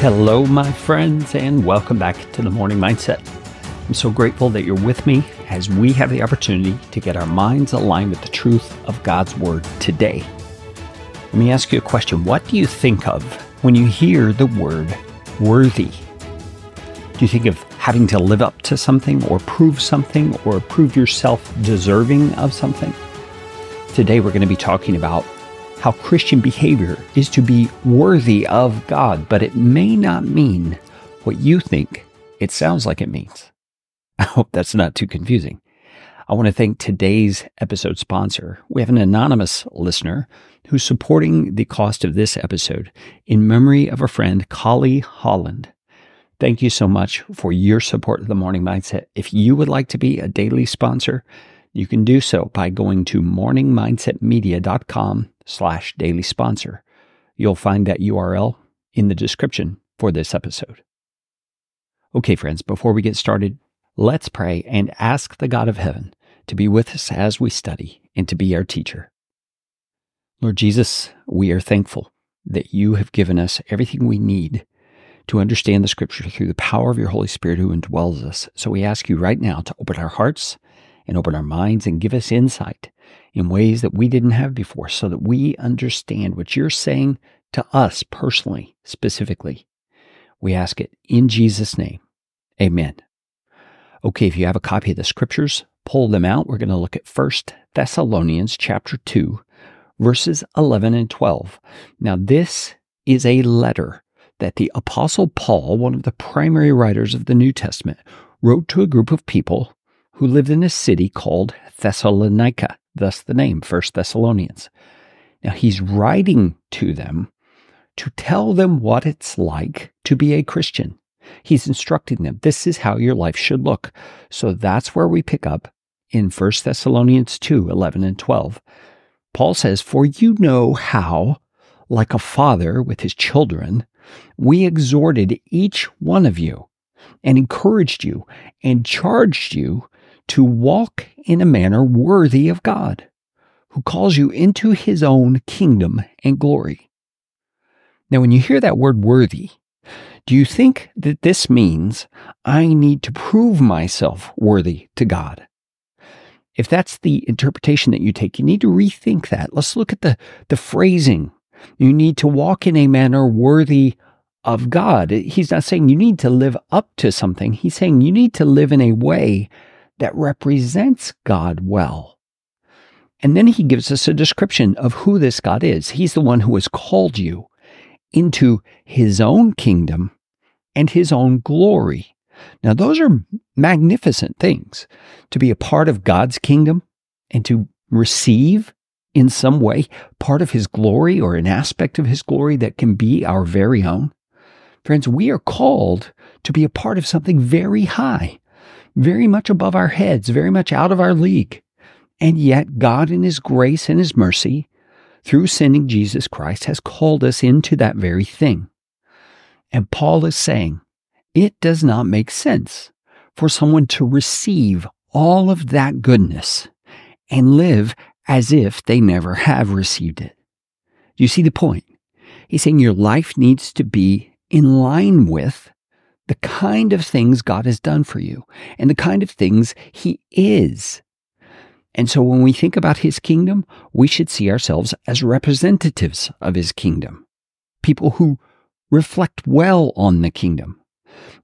Hello, my friends, and welcome back to the Morning Mindset. I'm so grateful that you're with me as we have the opportunity to get our minds aligned with the truth of God's Word today. Let me ask you a question. What do you think of when you hear the word worthy? Do you think of having to live up to something or prove something or prove yourself deserving of something? Today, we're going to be talking about how Christian behavior is to be worthy of God, but it may not mean what you think it sounds like it means. I hope that's not too confusing. I want to thank today's episode sponsor. We have an anonymous listener who's supporting the cost of this episode in memory of a friend, Collie Holland. Thank you so much for your support of the Morning Mindset. If you would like to be a daily sponsor, you can do so by going to morningmindsetmedia.com slash daily sponsor. You'll find that URL in the description for this episode. Okay, friends, before we get started, let's pray and ask the God of heaven to be with us as we study and to be our teacher. Lord Jesus, we are thankful that you have given us everything we need to understand the scripture through the power of your Holy Spirit who indwells us. So we ask you right now to open our hearts and open our minds and give us insight in ways that we didn't have before so that we understand what you're saying to us personally, specifically. We ask it in Jesus' name. Amen. Okay, if you have a copy of the scriptures, pull them out. We're going to look at 1 Thessalonians chapter 2, verses 11 and 12. Now, this is a letter that the Apostle Paul, one of the primary writers of the New Testament, wrote to a group of people who lived in a city called Thessalonica thus the name, First Thessalonians. Now he's writing to them to tell them what it's like to be a Christian. He's instructing them, this is how your life should look. So that's where we pick up in 1 Thessalonians 2 11 and 12. Paul says, For you know how, like a father with his children, we exhorted each one of you and encouraged you and charged you to walk in a manner worthy of God, who calls you into his own kingdom and glory. Now, when you hear that word worthy, do you think that this means I need to prove myself worthy to God? If that's the interpretation that you take, you need to rethink that. Let's look at the, the phrasing. You need to walk in a manner worthy of God. He's not saying you need to live up to something. He's saying you need to live in a way that represents God well. And then he gives us a description of who this God is. He's the one who has called you into his own kingdom and his own glory. Now, those are magnificent things to be a part of God's kingdom and to receive in some way part of his glory or an aspect of his glory that can be our very own. Friends, we are called to be a part of something very high very much above our heads, very much out of our league. And yet, God, in His grace and His mercy, through sending Jesus Christ, has called us into that very thing. And Paul is saying, it does not make sense for someone to receive all of that goodness and live as if they never have received it. You see the point? He's saying your life needs to be in line with the kind of things God has done for you and the kind of things He is. And so when we think about His kingdom, we should see ourselves as representatives of His kingdom, people who reflect well on the kingdom.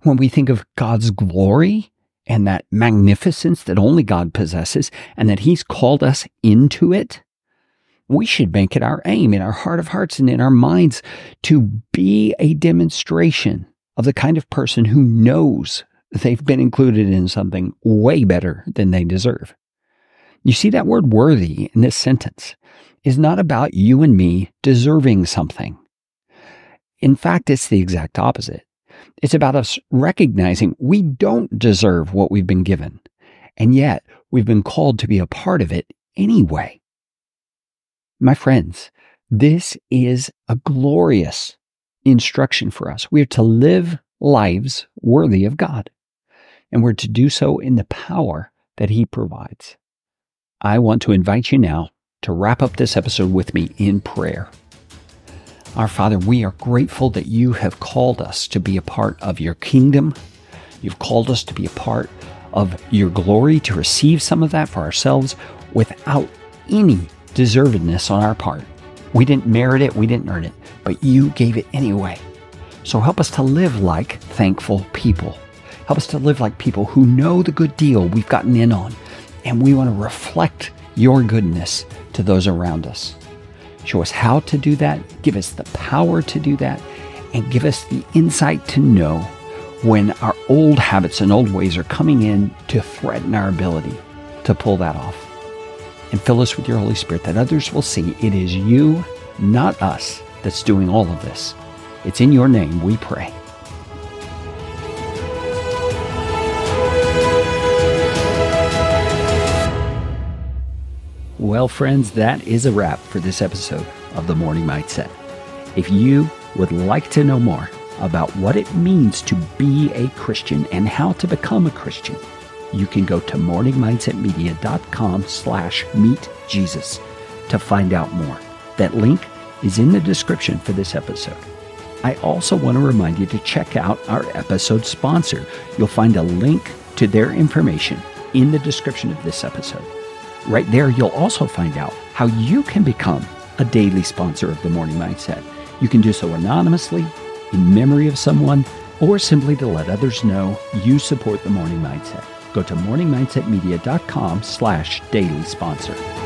When we think of God's glory and that magnificence that only God possesses and that He's called us into it, we should make it our aim in our heart of hearts and in our minds to be a demonstration of the kind of person who knows they've been included in something way better than they deserve. You see, that word worthy in this sentence is not about you and me deserving something. In fact, it's the exact opposite. It's about us recognizing we don't deserve what we've been given, and yet we've been called to be a part of it anyway. My friends, this is a glorious instruction for us. We are to live lives worthy of God, and we're to do so in the power that He provides. I want to invite you now to wrap up this episode with me in prayer. Our Father, we are grateful that you have called us to be a part of your kingdom. You've called us to be a part of your glory, to receive some of that for ourselves without any deservedness on our part. We didn't merit it, we didn't earn it, but you gave it anyway. So help us to live like thankful people. Help us to live like people who know the good deal we've gotten in on, and we want to reflect your goodness to those around us. Show us how to do that, give us the power to do that, and give us the insight to know when our old habits and old ways are coming in to threaten our ability to pull that off. And fill us with your Holy Spirit that others will see it is you, not us, that's doing all of this. It's in your name we pray. Well, friends, that is a wrap for this episode of The Morning Mindset. If you would like to know more about what it means to be a Christian and how to become a Christian, you can go to morningmindsetmedia.com slash meet Jesus to find out more. That link is in the description for this episode. I also want to remind you to check out our episode sponsor. You'll find a link to their information in the description of this episode. Right there, you'll also find out how you can become a daily sponsor of the Morning Mindset. You can do so anonymously, in memory of someone, or simply to let others know you support the Morning Mindset. Go to morningmindsetmedia.com slash daily sponsor.